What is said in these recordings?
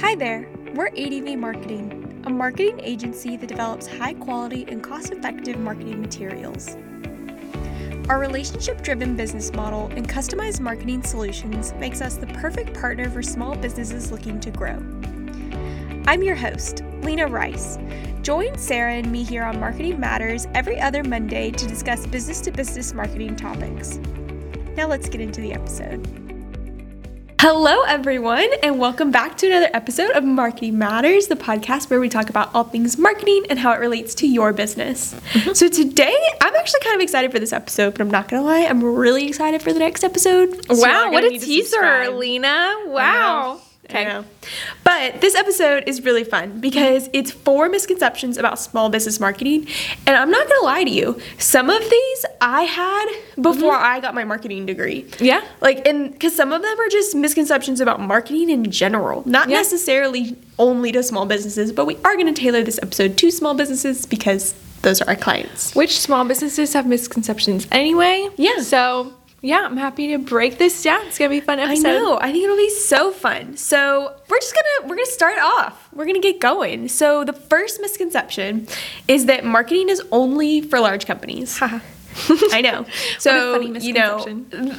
Hi there, we're ADV Marketing, a marketing agency that develops high quality and cost effective marketing materials. Our relationship driven business model and customized marketing solutions makes us the perfect partner for small businesses looking to grow. I'm your host, Lena Rice. Join Sarah and me here on Marketing Matters every other Monday to discuss business to business marketing topics. Now let's get into the episode. Hello, everyone, and welcome back to another episode of Marketing Matters, the podcast where we talk about all things marketing and how it relates to your business. Mm-hmm. So, today I'm actually kind of excited for this episode, but I'm not gonna lie, I'm really excited for the next episode. So wow, what a teaser, Lena! Wow. Okay. But this episode is really fun because it's four misconceptions about small business marketing. And I'm not going to lie to you, some of these I had before mm-hmm. I got my marketing degree. Yeah. Like, and because some of them are just misconceptions about marketing in general, not yeah. necessarily only to small businesses, but we are going to tailor this episode to small businesses because those are our clients. Which small businesses have misconceptions anyway? Yeah. So yeah, I'm happy to break this down. It's gonna be fun episode. I know. I think it'll be so fun. So we're just gonna we're gonna start off. We're gonna get going. So the first misconception is that marketing is only for large companies. I know. So you know,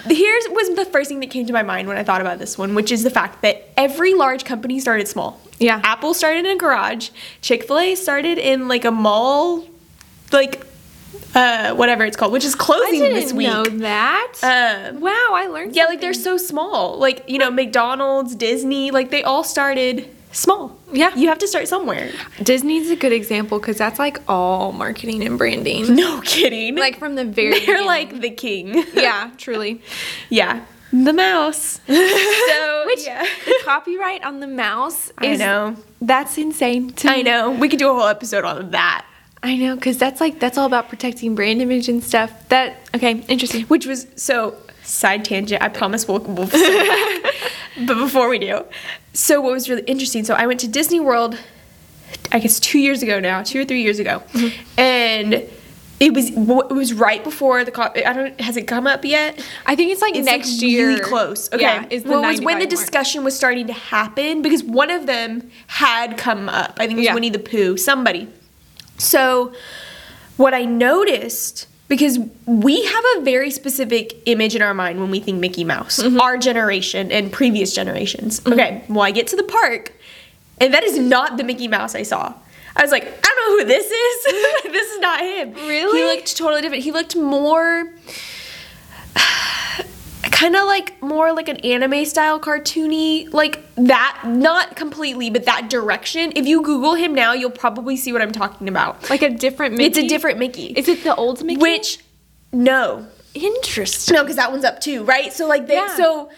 here's was the first thing that came to my mind when I thought about this one, which is the fact that every large company started small. Yeah. Apple started in a garage. Chick Fil A started in like a mall, like uh, whatever it's called, which is closing this week. Know that? Uh, wow, I learned. Yeah, something. like they're so small. Like you know, McDonald's, Disney, like they all started small. Yeah, you have to start somewhere. Disney's a good example because that's like all marketing and branding. No kidding. Like from the very. They're like the king. yeah, truly. Yeah. The mouse. so, which yeah. the copyright on the mouse is, I know. That's insane. to I know. We could do a whole episode on that. I know, because that's like that's all about protecting brand image and stuff. That okay, interesting. Which was so side tangent. I promise we'll, we'll but before we do, so what was really interesting? So I went to Disney World, I guess two years ago now, two or three years ago, mm-hmm. and it was it was right before the I don't has it come up yet? I think it's like it's next like year. Really close. Okay. Yeah, is well, it was when the discussion mark. was starting to happen because one of them had come up. I think it was yeah. Winnie the Pooh. Somebody so, what I noticed because we have a very specific image in our mind when we think Mickey Mouse, mm-hmm. our generation and previous generations. Mm-hmm. Okay, well, I get to the park, and that is not the Mickey Mouse I saw. I was like, I don't know who this is. this is not him. Really? He looked totally different. He looked more kind of like more like an anime style cartoony like that not completely but that direction if you google him now you'll probably see what i'm talking about like a different mickey it's a different mickey is it the old mickey which no interesting no because that one's up too right so like they yeah. so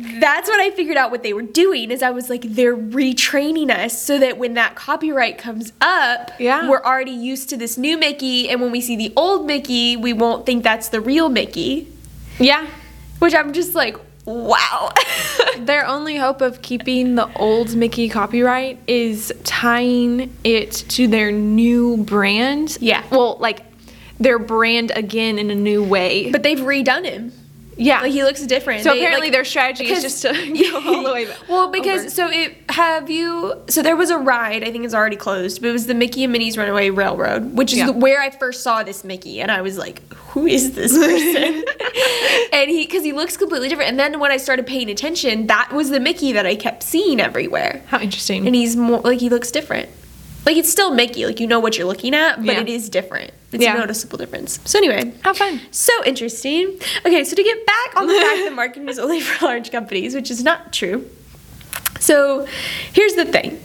that's what I figured out what they were doing is I was like they're retraining us so that when that copyright comes up, yeah. we're already used to this new Mickey and when we see the old Mickey, we won't think that's the real Mickey. Yeah. Which I'm just like, wow. Their only hope of keeping the old Mickey copyright is tying it to their new brand. Yeah. Well, like their brand again in a new way. But they've redone him. Yeah, like he looks different. So they, apparently like, their strategy is just to go all the way. Back well, because over. so it have you so there was a ride. I think it's already closed, but it was the Mickey and Minnie's Runaway Railroad, which is yeah. the, where I first saw this Mickey, and I was like, "Who is this person?" and he because he looks completely different. And then when I started paying attention, that was the Mickey that I kept seeing everywhere. How interesting! And he's more like he looks different. Like it's still Mickey, like you know what you're looking at, but yeah. it is different. It's yeah. a noticeable difference. So anyway, how fun. So interesting. Okay, so to get back on the fact that marketing is only for large companies, which is not true. So here's the thing.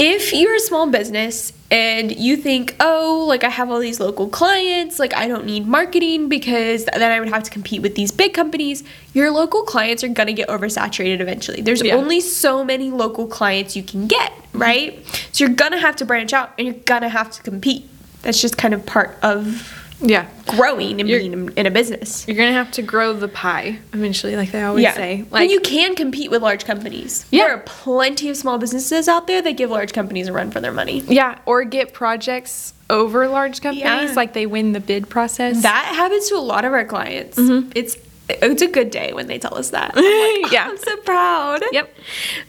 If you're a small business and you think, oh, like I have all these local clients, like I don't need marketing because then I would have to compete with these big companies, your local clients are gonna get oversaturated eventually. There's yeah. only so many local clients you can get. Right? Mm-hmm. So you're gonna have to branch out and you're gonna have to compete. That's just kind of part of yeah growing and you're, being in a business you're gonna have to grow the pie eventually like they always yeah. say like and you can compete with large companies yeah. there are plenty of small businesses out there that give large companies a run for their money yeah or get projects over large companies yeah. like they win the bid process that happens to a lot of our clients mm-hmm. it's it's a good day when they tell us that. I'm like, Yeah. Oh, I'm so proud. Yep.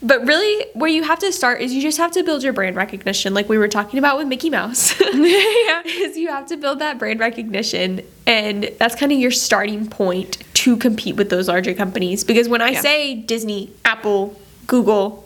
But really, where you have to start is you just have to build your brand recognition, like we were talking about with Mickey Mouse. yeah. is you have to build that brand recognition, and that's kind of your starting point to compete with those larger companies. Because when I Yeah. say Disney, Apple, Google,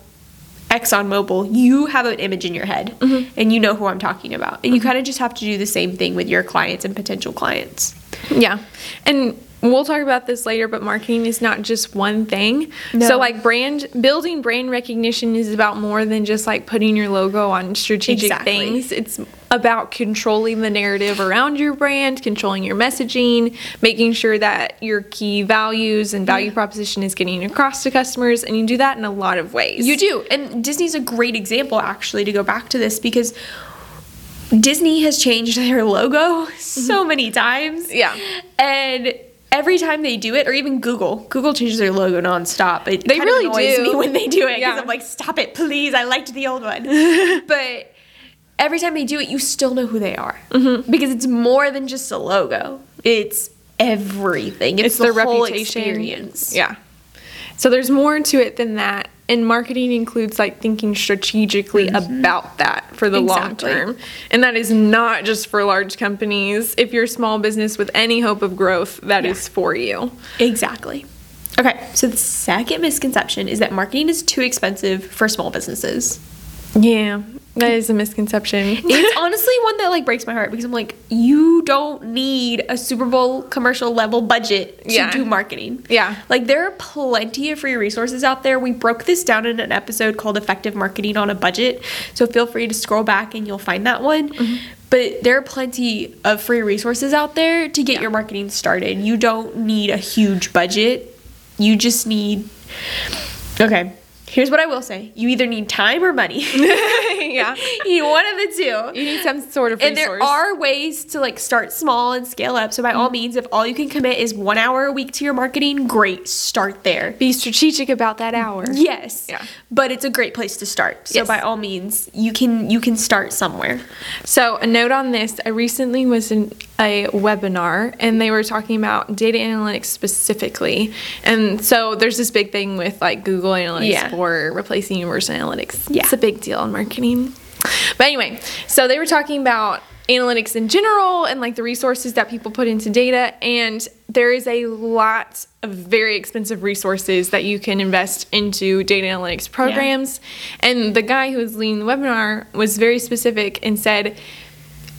ExxonMobil, you have an image in your head, mm-hmm. and you know who I'm talking about, and you mm-hmm. kind of just have to do the same thing with your clients and potential clients. Yeah. And we'll talk about this later, but marketing is not just one thing. No. So like brand building brand recognition is about more than just like putting your logo on strategic Exactly. things. It's about controlling the narrative around your brand, controlling your messaging, making sure that your key values and value proposition is getting across to customers and you do that in a lot of ways. You do. And Disney's a great example, actually, to go back to this because Disney has changed their logo so mm-hmm. many times. Yeah. And every time they do it, or even Google, Google changes their logo nonstop. It They really annoys do. me when they do it because Yeah. I'm like, stop it, please. I liked the old one. but every time they do it, you still know who they are Mm-hmm. because it's more than just a logo. It's everything. It's, it's the their whole reputation. experience. Yeah. So there's more to it than that. And marketing includes like thinking strategically mm-hmm. about that for the Exactly. long term. And that is not just for large companies. If you're a small business with any hope of growth, that is Yeah. for you. Exactly. Okay, so the second misconception is that marketing is too expensive for small businesses. Yeah, that is a misconception. It's honestly one that like breaks my heart because I'm like, you don't need a Super Bowl commercial level budget to Yeah. do marketing. Yeah. Like there are plenty of free resources out there. We broke this down in an episode called Effective Marketing on a Budget. So feel free to scroll back and you'll find that one. Mm-hmm. But there are plenty of free resources out there to get your marketing started. You don't need a huge budget. You just need Okay. Here's what I will say. You either need time or money. yeah. you need one of the two You need some sort of and there are ways to like start small and scale up so by all mm. means if all you can commit is one hour a week to your marketing great start there Be strategic about that hour. yes Yeah. but it's a great place to start so Yes. by all means you can you can start somewhere So, a note on this I recently was in a webinar and they were talking about data analytics specifically. And so, there's this big thing with like Google Analytics Yeah. For replacing Universal Analytics. Yeah. It's a big deal in marketing. But anyway, so they were talking about analytics in general and like the resources that people put into data. And there is a lot of very expensive resources that you can invest into data analytics programs. And the guy who was leading the webinar was very specific and said,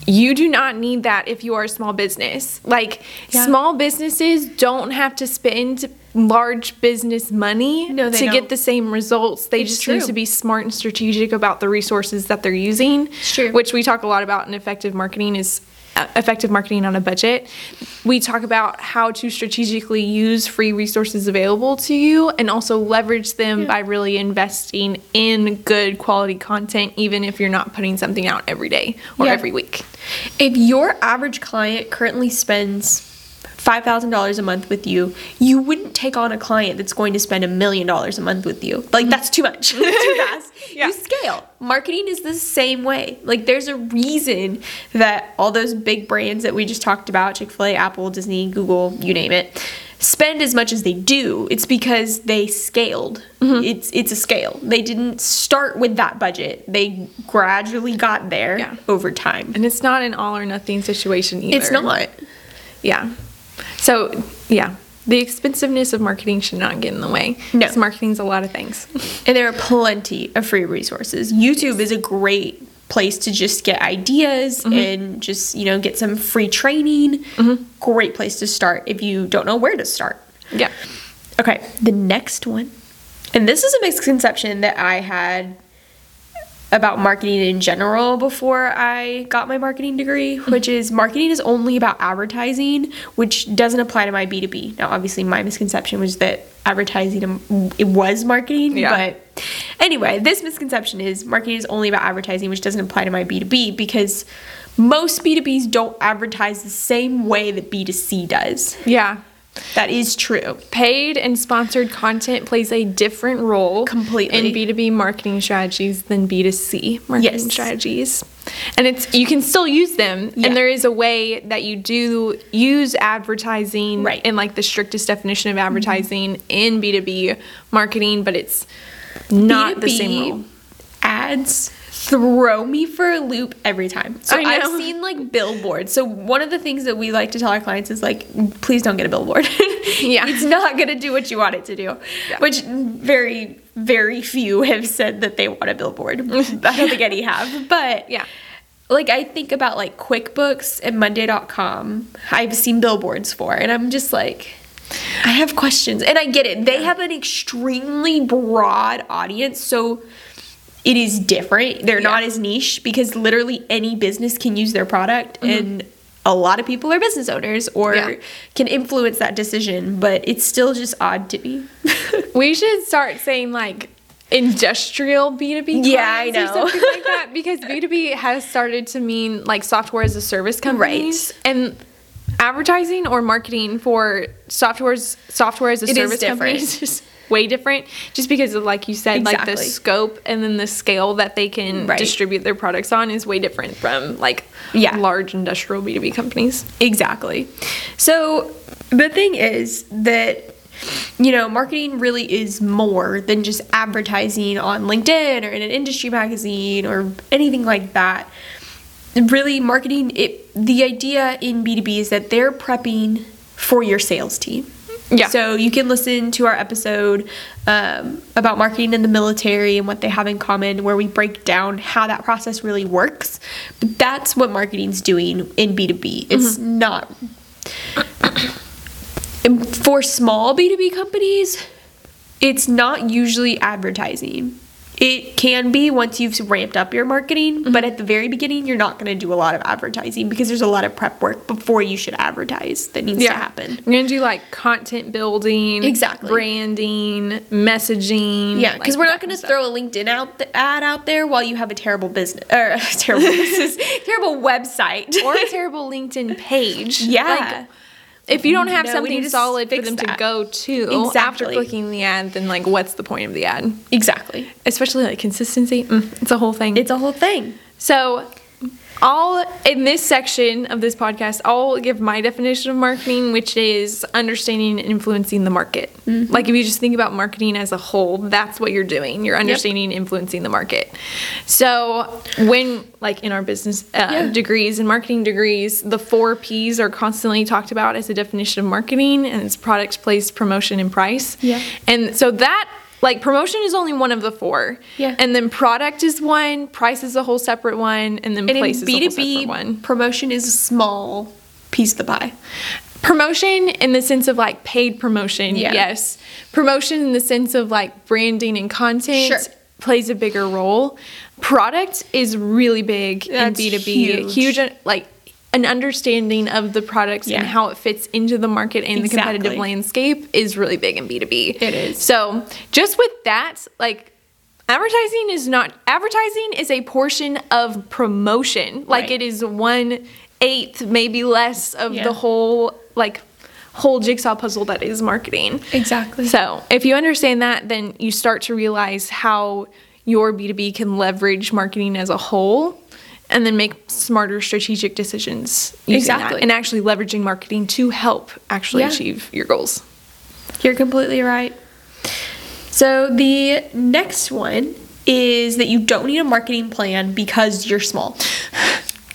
you do not need that if you are a small business. Like, Yeah. small businesses don't have to spend large business money No, to don't. get the same results. They It's just need to be smart and strategic about the resources that they're using. true. Which we talk a lot about in effective marketing is effective marketing on a budget. We talk about how to strategically use free resources available to you and also leverage them by really investing in good quality content even if you're not putting something out every day or Yeah. every week. if your average client currently spends $5000 a month with you you wouldn't take on a client that's going to spend a million dollars a month with you. Like that's too much. Too fast. Yeah. you scale. Marketing is the same way. Like there's a reason that all those big brands that we just talked about chick-fil-a apple disney google you name it spend as much as they do. It's because they scaled. Mm-hmm. it's it's a scale. They didn't start with that budget. They gradually got there Yeah. over time. And it's not an all or nothing situation either. it's not. Yeah. So, yeah. The expensiveness of marketing should not get in the way. No. Because marketing's a lot of things. And there are plenty of free resources. YouTube is a great place to just get ideas Mm-hmm. and just, you know, get some free training. Great place to start if you don't know where to start. yeah. Okay, the next one. And this is a misconception that I had about marketing in general before I got my marketing degree, which is marketing is only about advertising, which doesn't apply to my B2B. Now, obviously, my misconception was that advertising it was marketing, Yeah. but anyway, this misconception is marketing is only about advertising, which doesn't apply to my B2B because most B2Bs don't advertise the same way that B2C does. Yeah. That is true. Paid and sponsored content plays a different role Completely. in B2B marketing strategies than B2C marketing Yes. strategies. And it's you can still use them Yeah. and there is a way that you do use advertising Right. Mm-hmm. in like the strictest definition of advertising in B2B marketing, but it's not the same B2B role. Ads throw me for a loop every time. So. I've seen like billboards. So one of the things that we like to tell our clients is like, please don't get a billboard. Yeah. it's not gonna do what you want it to do. Yeah. Which very, very few have said that they want a billboard. I don't think any have. But Yeah. like I think about like QuickBooks and Monday.com, I've seen billboards for, and I'm just like, I have questions, and I get it. They have an extremely broad audience, so it is different. They're not as niche because literally any business can use their product, mm-hmm. and a lot of people are business owners or Yeah. can influence that decision. But it's still just odd to me. We should start saying like industrial B2B Yeah, I clients or know. something like that because B2B has started to mean like software as a service companies. Right. And advertising or marketing for software's software as a It service companies is way different just because of like you said like the scope and then the scale that they can Right. distribute their products on is way different from like Yeah. large industrial B2B companies. Exactly. So the thing is that you know, marketing really is more than just advertising on LinkedIn or in an industry magazine or anything like that. Really, marketing it the idea in B2B is that they're prepping for your sales team. Yeah. So you can listen to our episode um, about marketing in the military and what they have in common, where we break down how that process really works. But that's what marketing's doing in B2B. It's not. For small B2B companies, it's not usually advertising. It can be once you've ramped up your marketing, but mm-hmm. at the very beginning, you're not going to do a lot of advertising because there's a lot of prep work before you should advertise that needs to happen. You're gonna do like content building, Exactly. branding, messaging. Yeah, because like we're not going to throw a LinkedIn out th- ad out there while you have a terrible business or a terrible business, terrible website or a terrible LinkedIn page. yeah. Like, if you don't have No, something solid for them that. to go to after Exactly. clicking the ad, then like what's the point of the ad? exactly. Especially like consistency. Mm, it's a whole thing. It's a whole thing. So, I'll in this section of this podcast, I'll give my definition of marketing, which is understanding and influencing the market. Mm-hmm. Like if you just think about marketing as a whole, that's what you're doing. You're understanding and influencing the market. So, when like in our business uh, Yeah. degrees and marketing degrees, the four P's are constantly talked about as a definition of marketing, and it's product, place, promotion, and price. Yeah. And so that like promotion is only one of the four. Yeah. And then product is one, price is a whole separate one, and then And place is a whole B2B, separate one. promotion is a small piece of the pie. Promotion in the sense of like paid promotion, Yeah. yes. Promotion in the sense of like branding and content Sure. plays a bigger role. Product is really big That's in B2B. huge. uh, like an understanding of the products Yeah. and how it fits into the market and the competitive landscape is really big in B2B. It is. So, just with that, like advertising is not advertising is a portion of promotion. Like Right. it is one eighth, maybe less of Yeah. the whole like whole jigsaw puzzle that is marketing. Exactly. So, if you understand that, then you start to realize how your B2B can leverage marketing as a whole and then make smarter strategic decisions using that, Exactly. and actually leveraging marketing to help actually Yeah. achieve your goals. You're completely right. So the next one is that you don't need a marketing plan because you're small.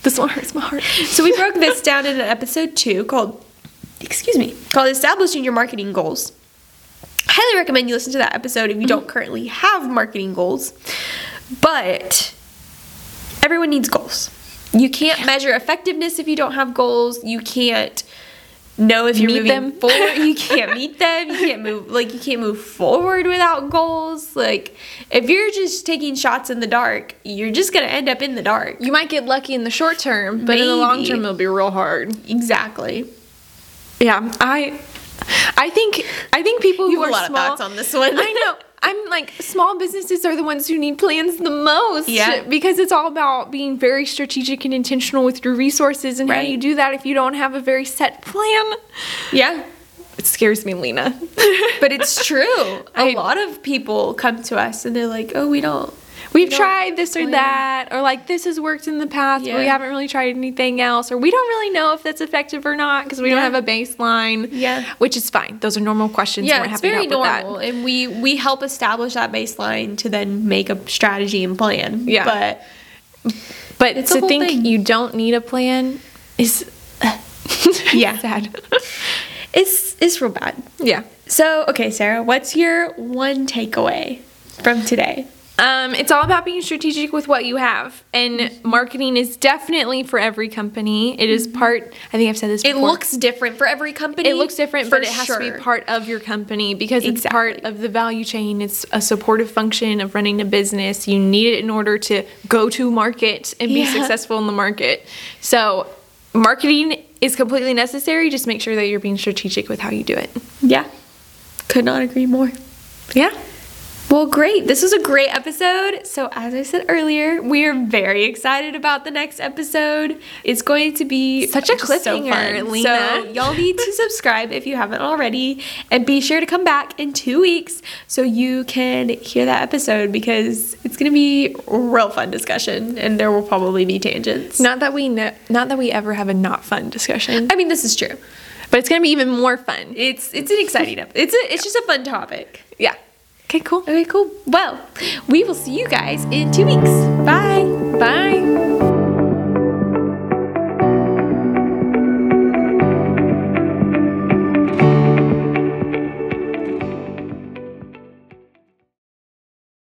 This one hurts my heart. So we broke this down in an episode two called, excuse me, called Establishing Your Marketing Goals. Highly recommend you listen to that episode if you mm-hmm. don't currently have marketing goals. But everyone needs goals. You can't measure effectiveness if you don't have goals. You can't know if you're Meet moving them. forward. You can't meet them. You can't move like you can't move forward without goals. Like if you're just taking shots in the dark, you're just gonna end up in the dark. You might get lucky in the short term, but in the long term it'll be real hard. Exactly. Yeah, I I think I think people who You have are a lot of small, thoughts on this one. I know. Like small businesses are the ones who need plans the most. Yeah. Because it's all about being very strategic and intentional with your resources and how you do that if you don't have a very set plan. Yeah. It scares me, Lena. But it's true. A I- lot of people come to us and they're like, "Oh, we don't." We've tried this or oh, plan. that, or like this has worked in the past, but we haven't really tried anything else, or we don't really know if that's effective or not because we Yeah. don't have a baseline. Yeah. Which is fine. Those are normal questions. Yeah, We're it's very help with that. normal, and we we help establish that baseline to then make a strategy and plan. Yeah. but But It's to think thing. you don't need a plan is Yeah. sad. it's it's real bad. yeah. So, okay, Sarah, what's your one takeaway from today? Um, it's all about being strategic with what you have, and marketing is definitely for every company. It is part. I think I've said this. Before it before. looks different for every company. It looks different, but it has to be part of your company because it's part of the value chain. It's a supportive function of running a business. You need it in order to go to market and be Yeah. successful in the market. So, marketing is completely necessary. Just make sure that you're being strategic with how you do it. Yeah, could not agree more. Yeah. Well, great. This was a great episode. So, as I said earlier, we are very excited about the next episode. It's going to be Such a so cliffhanger, fun. So, y'all need to subscribe if you haven't already, and be sure to come back in two weeks so you can hear that episode because it's going to be a real fun discussion, and there will probably be tangents. Not that we know, not that we ever have a not fun discussion, I mean, this is true. but it's gonna be even more fun. It's it's an exciting It's a, it's just a fun topic. Yeah. Okay. Cool. Okay, cool. Well, we will see you guys in two weeks. Bye. Bye.